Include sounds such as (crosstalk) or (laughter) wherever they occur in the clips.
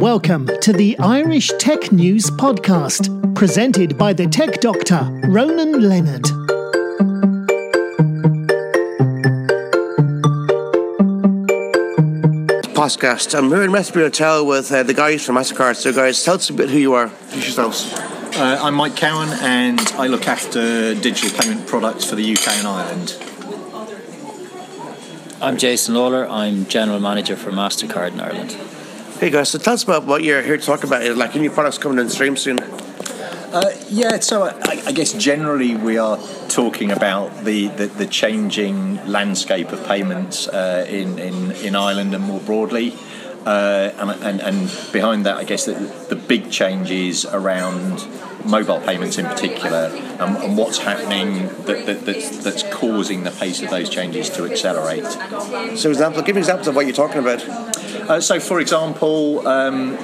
Welcome to the Irish Tech News Podcast, presented by the tech doctor, Ronan Leonard. podcast. I'm here in Westbury Hotel with uh, the guys from MasterCard. So, guys, tell us a bit who you are. Introduce yourselves. Uh, I'm Mike Cowen and I look after digital payment products for the UK and Ireland. I'm Jason Lalor. I'm General Manager for MasterCard in Ireland. Hey, guys, so tell us about what you're here to talk about. Like, new products coming in stream soon. Uh, yeah, so I, I, guess generally we are talking about the, the, the changing landscape of payments uh, in, in, in Ireland and more broadly. Uh, and, and, and, behind that, I guess the, the big changes around mobile payments in particular and, and what's happening that, that, that's, causing the pace of those changes to accelerate. So, example, give me examples of what you're talking about. Uh, so, for example, um,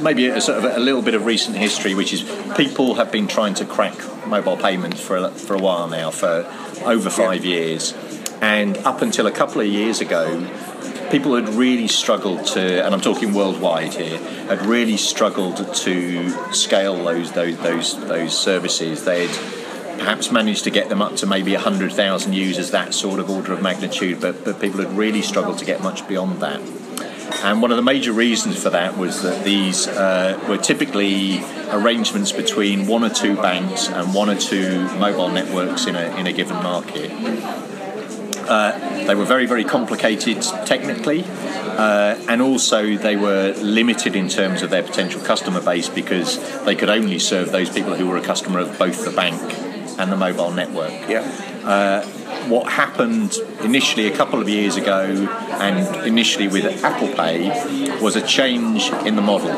maybe a sort of a little bit of recent history, which is people have been trying to crack mobile payments for a, for a while now, for over five yeah. years, and up until a couple of years ago, people had really struggled to, and I'm talking worldwide here, had really struggled to scale those those those, those services. They'd perhaps managed to get them up to maybe 100,000 users, that sort of order of magnitude, but, but people had really struggled to get much beyond that. And one of the major reasons for that was that these uh, were typically arrangements between one or two banks and one or two mobile networks in a, in a given market. Uh, they were very, very complicated technically, uh, and also they were limited in terms of their potential customer base because they could only serve those people who were a customer of both the bank and the mobile network. Yeah. Uh, what happened initially a couple of years ago and initially with Apple Pay was a change in the model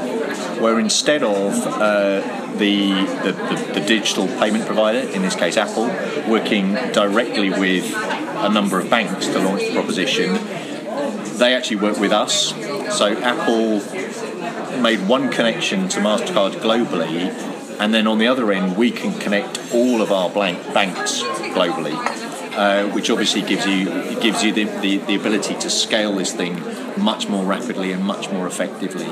where instead of uh, the, the, the, the, digital payment provider, in this case Apple, working directly with a number of banks to launch the proposition, they actually work with us. So Apple made one connection to MasterCard globally, and then on the other end, we can connect all of our blank banks globally uh, which obviously gives you gives you the, the, the, ability to scale this thing much more rapidly and much more effectively.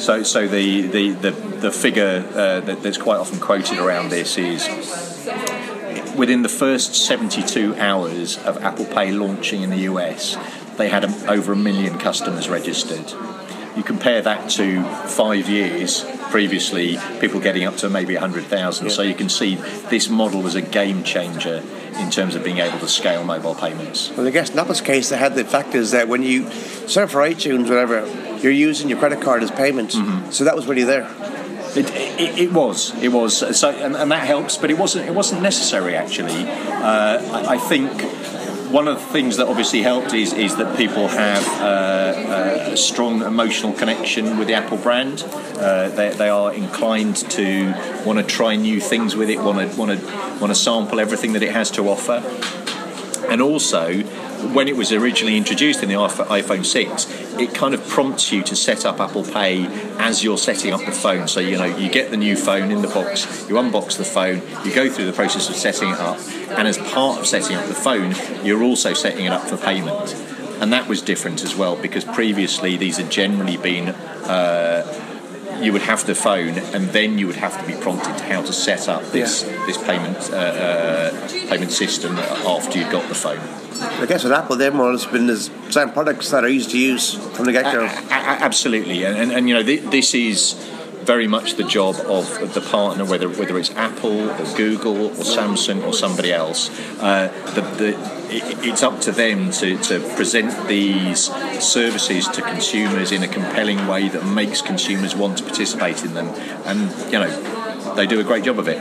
So, so the, the, the, the figure uh, that, that's quite often quoted around this is within the first 72 hours of Apple Pay launching in the US, they had over a million customers registered. You compare that to five years previously, people getting up to maybe 100,000. Yeah. So you can see this model was a game changer in terms of being able to scale mobile payments. Well, I guess in Apple's case, they had the fact is that when you sign up for iTunes, whatever, you're using your credit card as payment. Mm-hmm. So that was really there. It, it, it, was, it was. So, and, and, that helps, but it wasn't. It wasn't necessary actually. Uh, I, I think one of the things that obviously helped is, is that people have uh, a strong emotional connection with the Apple brand. Uh, they, they are inclined to want to try new things with it, want to want to want to sample everything that it has to offer, and also when it was originally introduced in the iPhone 6, it kind of prompts you to set up Apple Pay as you're setting up the phone. So, you know, you get the new phone in the box, you unbox the phone, you go through the process of setting it up, and as part of setting up the phone, you're also setting it up for payment. And that was different as well because previously these had generally been. Uh, you would have the phone, and then you would have to be prompted to how to set up this yeah. this payment uh, uh, payment system after you'd got the phone. I guess with Apple, they've more or less been design products that are easy to use from the get go. absolutely, and, and, and you know th- this is very much the job of, the partner, whether whether it's Apple or Google or Samsung or somebody else. Uh, the, the, it, it's up to them to, to present these services to consumers in a compelling way that makes consumers want to participate in them, and you know they do a great job of it.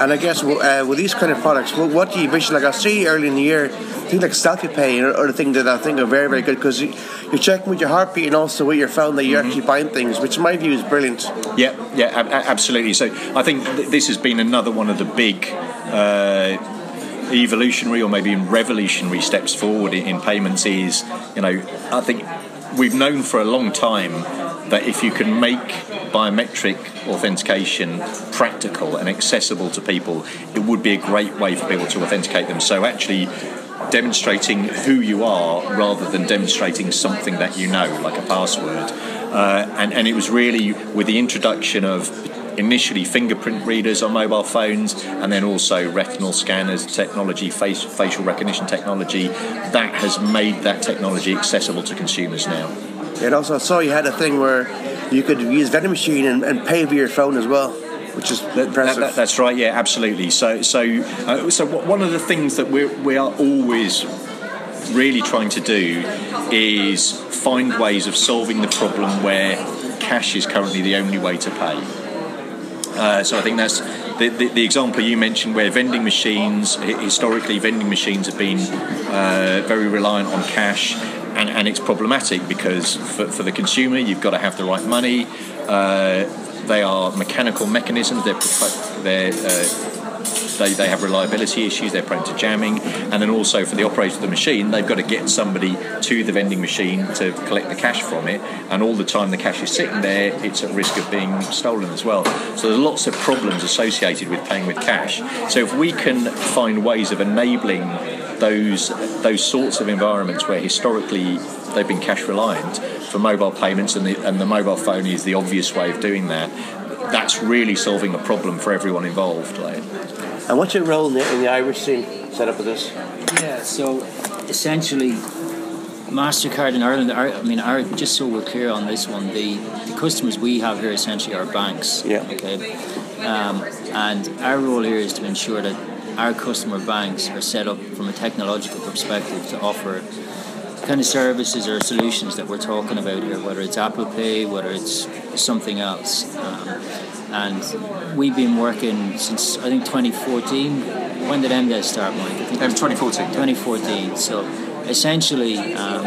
And I guess uh, with these kind of products, what do you envision? Like I see early in the year, things like selfie pay or other things that I think are very, very good because you're checking with your heartbeat and also with your phone that you're mm-hmm. actually buying things, which in my view is brilliant. Yeah, yeah, absolutely. So I think this has been another one of the big. Uh, evolutionary or maybe revolutionary steps forward in, in payments is, you know, I think we've known for a long time that if you can make biometric authentication practical and accessible to people, it would be a great way for people to authenticate them. So actually demonstrating who you are rather than demonstrating something that you know, like a password, Uh, and, and it was really with the introduction of initially fingerprint readers on mobile phones and then also retinal scanners technology face, facial recognition technology that has made that technology accessible to consumers now. And also I saw you had a thing where you could use vending machine and, and pay via your phone as well which is impressive. That, that, that's right. Yeah, absolutely. So, so, uh, so one of the things that we we are always really trying to do is find ways of solving the problem where cash is currently the only way to pay. Uh, so I think that's the, the, the, example you mentioned where vending machines, historically, vending machines have been uh, very reliant on cash. And, and it's problematic because for, for the consumer, you've got to have the right money. Uh, they are mechanical mechanisms. They're, they're uh, they, they have reliability issues, they're prone to jamming, and then also for the operator of the machine, they've got to get somebody to the vending machine to collect the cash from it, and all the time the cash is sitting there, it's at risk of being stolen as well. So there's lots of problems associated with paying with cash. So if we can find ways of enabling those those sorts of environments where historically they've been cash reliant for mobile payments, and the, and the mobile phone is the obvious way of doing that. That's really solving a problem for everyone involved. Like. And what's your role in the, in the Irish scene set up with this? Yeah, so essentially, Mastercard in Ireland. Our, I mean, our, just so we're clear on this one, the, the customers we have here essentially are banks. Yeah. Okay. Um, and our role here is to ensure that our customer banks are set up from a technological perspective to offer kind of services or solutions that we're talking about here, whether it's Apple Pay, whether it's something else. Um, and we've been working since I think 2014. When did MDES start, Mike? I think it was 2014. 2014. So essentially, um,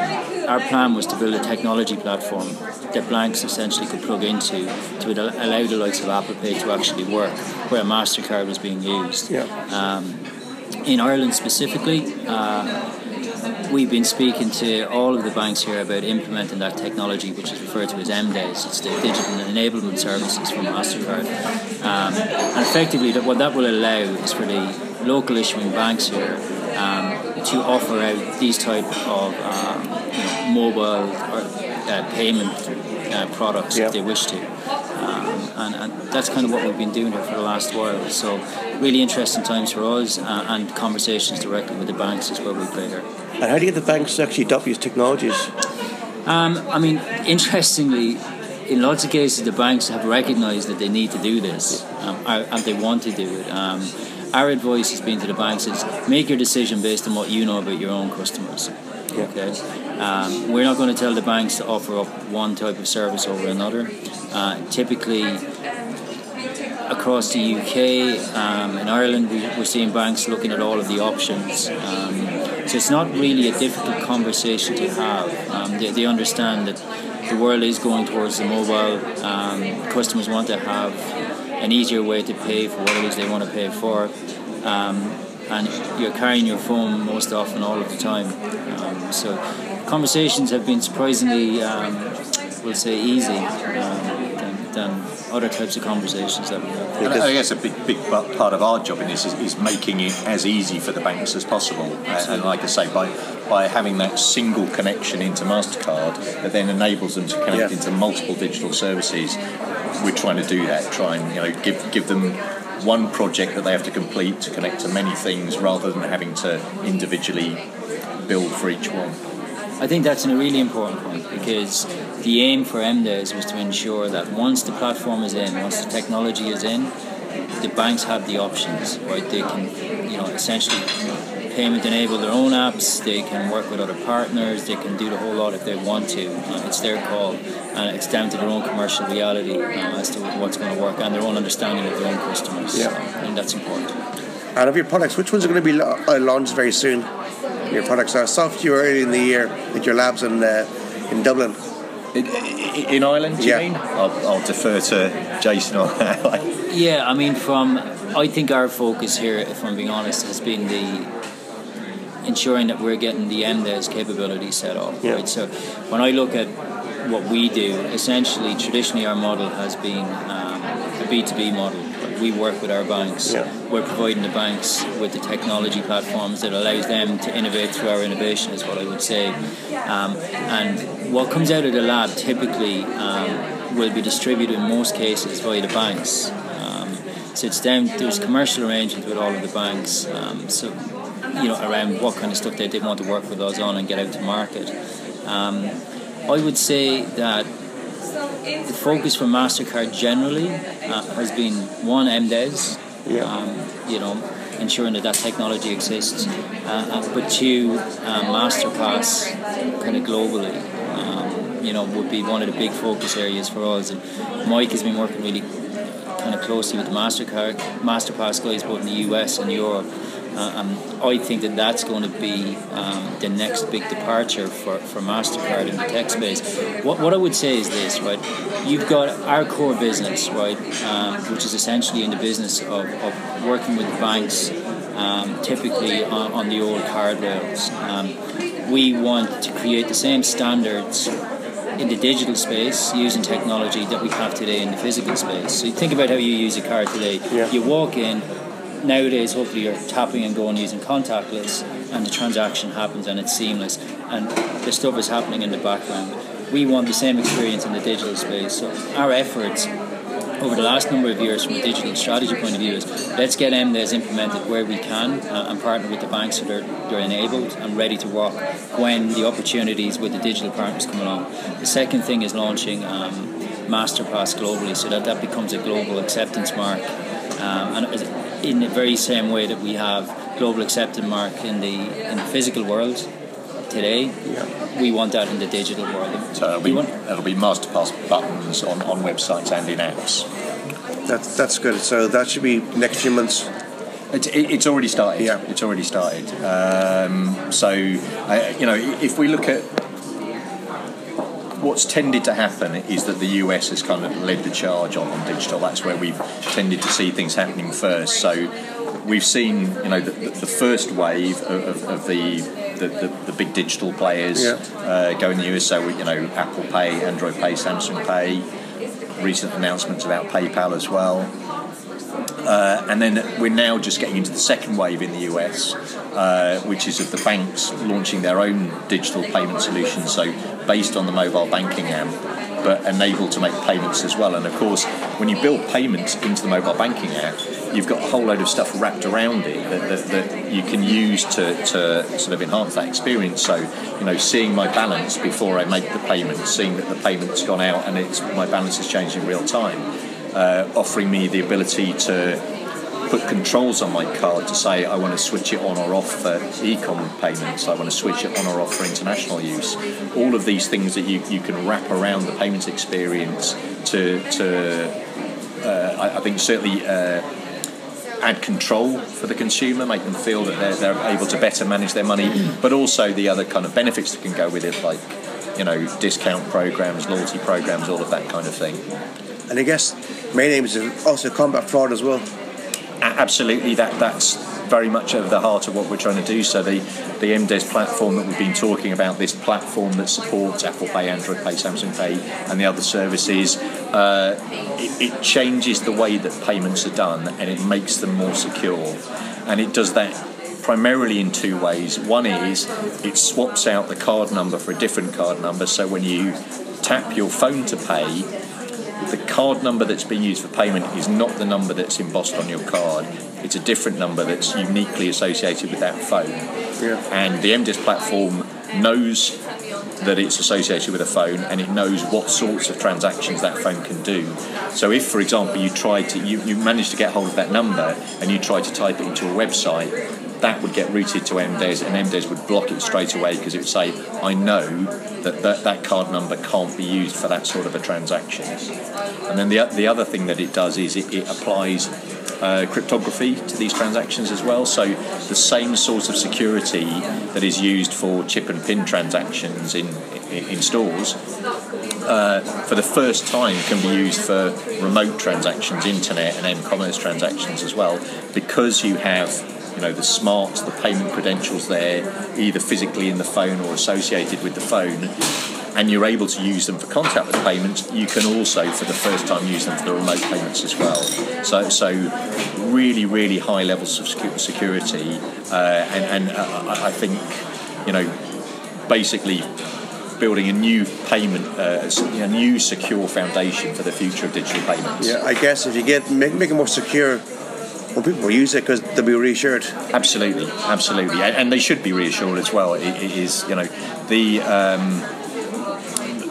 our plan was to build a technology platform that banks essentially could plug into to allow the likes of Apple Pay to actually work where Mastercard was being used. Yeah. Um, in Ireland specifically. Uh, we've been speaking to all of the banks here about implementing that technology, which is referred to as MDES. It's the digital enablement services from Mastercard, um, and effectively, what that will allow is for the local issuing banks here um, to offer out these type of um, mobile or, uh, payment uh, products yep. if they wish to. Um, and, and, that's kind of what we've been doing here for the last while. So, really interesting times for us, uh, and conversations directly with the banks is where we play here. And how do you get the banks to actually adopt these technologies? Um, I mean, interestingly, in lots of cases, the banks have recognised that they need to do this um, and they want to do it. Um, our advice has been to the banks is make your decision based on what you know about your own customers. Yeah. Okay, um, we're not going to tell the banks to offer up one type of service over another. Uh, typically, across the UK, um, in Ireland, we, are seeing banks looking at all of the options. Um, so it's not really a difficult conversation to have. Um, they, they, understand that the world is going towards the mobile. Um, customers want to have an easier way to pay for what it is they want to pay for. Um, and you're carrying your phone most often all of the time. Um, so conversations have been surprisingly, um, we'll say, easy um, than, than other types of conversations that we have. And I guess a big, big part of our job in this is, is making it as easy for the banks as possible. And, and like I say, by by having that single connection into Mastercard that then enables them to connect yeah. into multiple digital services, we're trying to do that. Try and you know give give them one project that they have to complete to connect to many things rather than having to individually build for each one. I think that's a really important point because the aim for MDES was to ensure that once the platform is in, once the technology is in, the banks have the options, right? They can, you know, essentially payment enable their own apps. They can work with other partners. They can do the whole lot if they want to. Uh, it's their call, and it's down to their own commercial reality uh, as to what's going to work and their own understanding of their own customers. Yeah, and that's important. And of your products, which ones are going to be uh, launched very soon? your products are. Soft you early in the year at your labs in uh, in Dublin. In, in Ireland, yeah. you mean? I'll, I'll, defer to Jason on that. (laughs) yeah, I mean, from I think our focus here, if I'm being honest, has been the ensuring that we're getting the MDES capability set up. Yeah. Right. So when I look at what we do, essentially, traditionally our model has been um, a B2B model we work with our banks. Yeah. We're providing the banks with the technology platforms that allows them to innovate through our innovation, is what I would say. Um, and what comes out of the lab typically um, will be distributed in most cases via the banks. Um, so it's down. There's commercial arrangements with all of the banks. Um, so you know around what kind of stuff they, they want to work with us on and get out to market. Um, I would say that the focus for Mastercard generally uh, has been one MDES. Yeah. Um, you know, ensuring that that technology exists, uh, uh, but two, uh, MasterPass kind of globally. Um, you know, would be one of the big focus areas for us. And Mike has been working really kind of closely with the Mastercard, MasterPass guys both in the US and Europe. Uh, um, I think that that's going to be um, the next big departure for, for MasterCard in the tech space. What, what I would say is this, right? You've got our core business, right, um, which is essentially in the business of, of working with banks, um, typically on, on, the old card rails. Um, we want to create the same standards in the digital space using technology that we have today in the physical space. So you think about how you use a card today. Yeah. You walk in, nowadays hopefully you're tapping and going using contactless and the transaction happens and it's seamless and the stuff is happening in the background. We want the same experience in the digital space. So our efforts over the last number of years from a digital strategy point of view is let's get MDES implemented where we can uh, and partner with the banks so they're, they're enabled and ready to work when the opportunities with the digital partners come along. The second thing is launching um, MasterPass globally so that that becomes a global acceptance mark um, and in the very same way that we have global acceptance mark in the in the physical world today. Yeah. We want that in the digital world. So it'll be, it'll be MasterPass buttons on, on websites and in apps. That's that's good. So that should be next few months. It's, it's already started. Yeah. It's already started. Um, so, uh, you know, if we look at what's tended to happen is that the US has kind of led the charge on, on digital. That's where we've tended to see things happening first. So we've seen, you know, the, the first wave of, of, of the, the, the, the, big digital players Yeah. uh, go in the US. So, you know, Apple Pay, Android Pay, Samsung Pay, recent announcements about PayPal as well. Uh, and then we're now just getting into the second wave in the US, uh, which is of the banks launching their own digital payment solutions, so based on the mobile banking app, but enabled to make payments as well. And of course, when you build payments into the mobile banking app, you've got a whole load of stuff wrapped around it that, that, that you can use to, to sort of enhance that experience. So, you know, seeing my balance before I make the payment, seeing that the payment's gone out and it's my balance has changed in real time uh, offering me the ability to put controls on my card to say I want to switch it on or off for e-com payments, I want to switch it on or off for international use. All of these things that you, you can wrap around the payments experience to, to uh, I, I think certainly uh, add control for the consumer, make them feel that they're, they're able to better manage their money, but also the other kind of benefits that can go with it, like you know discount programs, loyalty programs, all of that kind of thing. And I guess main aim is also combat fraud as well. Absolutely. That that's very much at the heart of what we're trying to do. So the the MDES platform that we've been talking about this platform that supports Apple Pay Android Pay Samsung Pay and the other services uh, it, it changes the way that payments are done and it makes them more secure. And it does that primarily in two ways. One is it swaps out the card number for a different card number. So when you tap your phone to pay the card number that's being used for payment is not the number that's embossed on your card. It's a different number that's uniquely associated with that phone. Yeah. And the MDES platform knows that it's associated with a phone and it knows what sorts of transactions that phone can do. So if, for example, you try to you, you manage to get hold of that number and you try to type it into a website, that would get routed to MDES and MDES would block it straight away because it would say, I know that, that that card number can't be used for that sort of a transaction. And then the, the other thing that it does is it, it applies uh, cryptography to these transactions as well. So the same sort of security that is used for chip and pin transactions in, in, stores uh, for the first time can be used for remote transactions, internet and m-commerce transactions as well, because you have you know the smarts, the payment credentials there, either physically in the phone or associated with the phone, and you're able to use them for contactless payments. You can also, for the first time, use them for the remote payments as well. So, so really, really high levels of security, uh, and, and uh, I I think you know basically building a new payment, uh, a new secure foundation for the future of digital payments. Yeah, I guess if you get make, make it more secure, well, people will use it because they'll be reassured. Absolutely, absolutely, and, and they should be reassured as well. it, it is, you know, the um,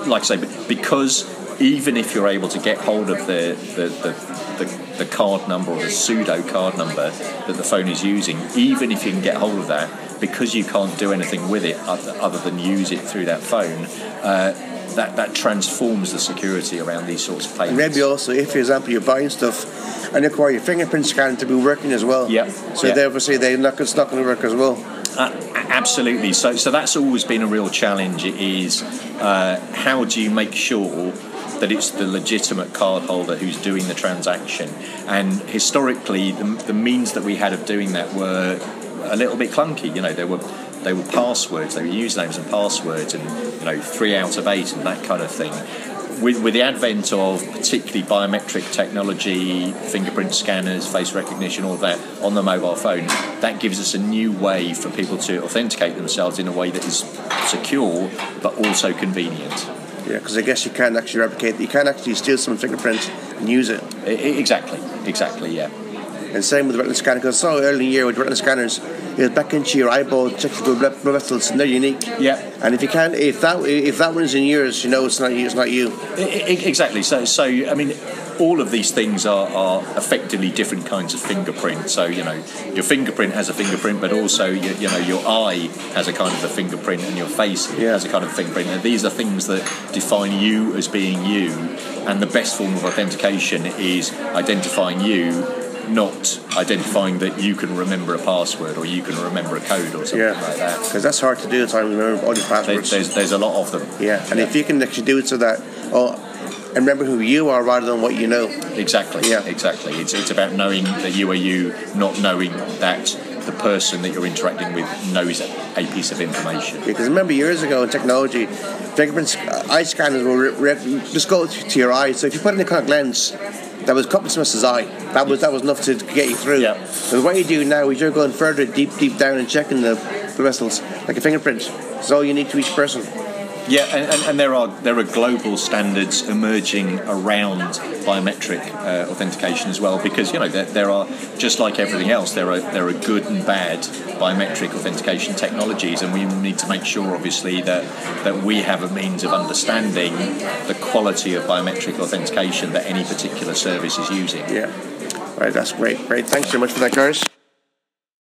like I say, because even if you're able to get hold of the the, the, the the card number or the pseudo card number that the phone is using, even if you can get hold of that, because you can't do anything with it other, other than use it through that phone, uh, that, that transforms the security around these sorts of payments. maybe also, if for example you're buying stuff and require your fingerprint scan to be working as well. Yeah, So they obviously they're not it's not going to work as well. Uh, absolutely. So, so that's always been a real challenge. Is uh, how do you make sure that it's the legitimate cardholder who's doing the transaction? And historically, the, the means that we had of doing that were a little bit clunky. You know, there were they were passwords, they were usernames and passwords, and you know, three out of eight and that kind of thing. With, with the advent of particularly biometric technology, fingerprint scanners, face recognition, all of that on the mobile phone, that gives us a new way for people to authenticate themselves in a way that is secure but also convenient. Yeah, because I guess you can't actually replicate. You can't actually steal someone's fingerprint and use it. I- exactly, exactly, yeah. And same with the retinal scanner. Because I saw early in the year with retinal scanners, you back into your eyeball, check the blood vessels, and they're unique. Yeah. And if you can't, if that if that one's in yours, you know it's not you. It's not you. Exactly. So, so I mean, all of these things are, are effectively different kinds of fingerprint. So, you know, your fingerprint has a fingerprint, but also, you, you know, your eye has a kind of a fingerprint, and your face Yeah. has a kind of fingerprint. And these are things that define you as being you. And the best form of authentication is identifying you. Not identifying that you can remember a password or you can remember a code or something Yeah. like that. Because that's hard to do at times. Remember all these There- passwords. There's, there's a lot of them. yeah. And if you can actually do it so that oh, and remember who you are rather than what you know. Exactly. Yeah. Exactly. It's, it's about knowing that you are you, not knowing that the person that you're interacting with knows a piece of information. Because remember years ago in technology, fingerprint eye scanners will re- re- just go to to your eyes. So if you put in a contact lens that was copying someone's eye, that was that was enough to get you through. Yeah. But what you do now is you're going further deep, deep down and checking the, the vessels like a fingerprint. It's all you need to each person. Yeah, and, and, and there are there are global standards emerging around biometric uh, authentication as well, because you know there, there are just like everything else, there are there are good and bad biometric authentication technologies, and we need to make sure, obviously, that that we have a means of understanding the quality of biometric authentication that any particular service is using. Yeah. Right, that's great. Great. Thanks so much for that, Curtis.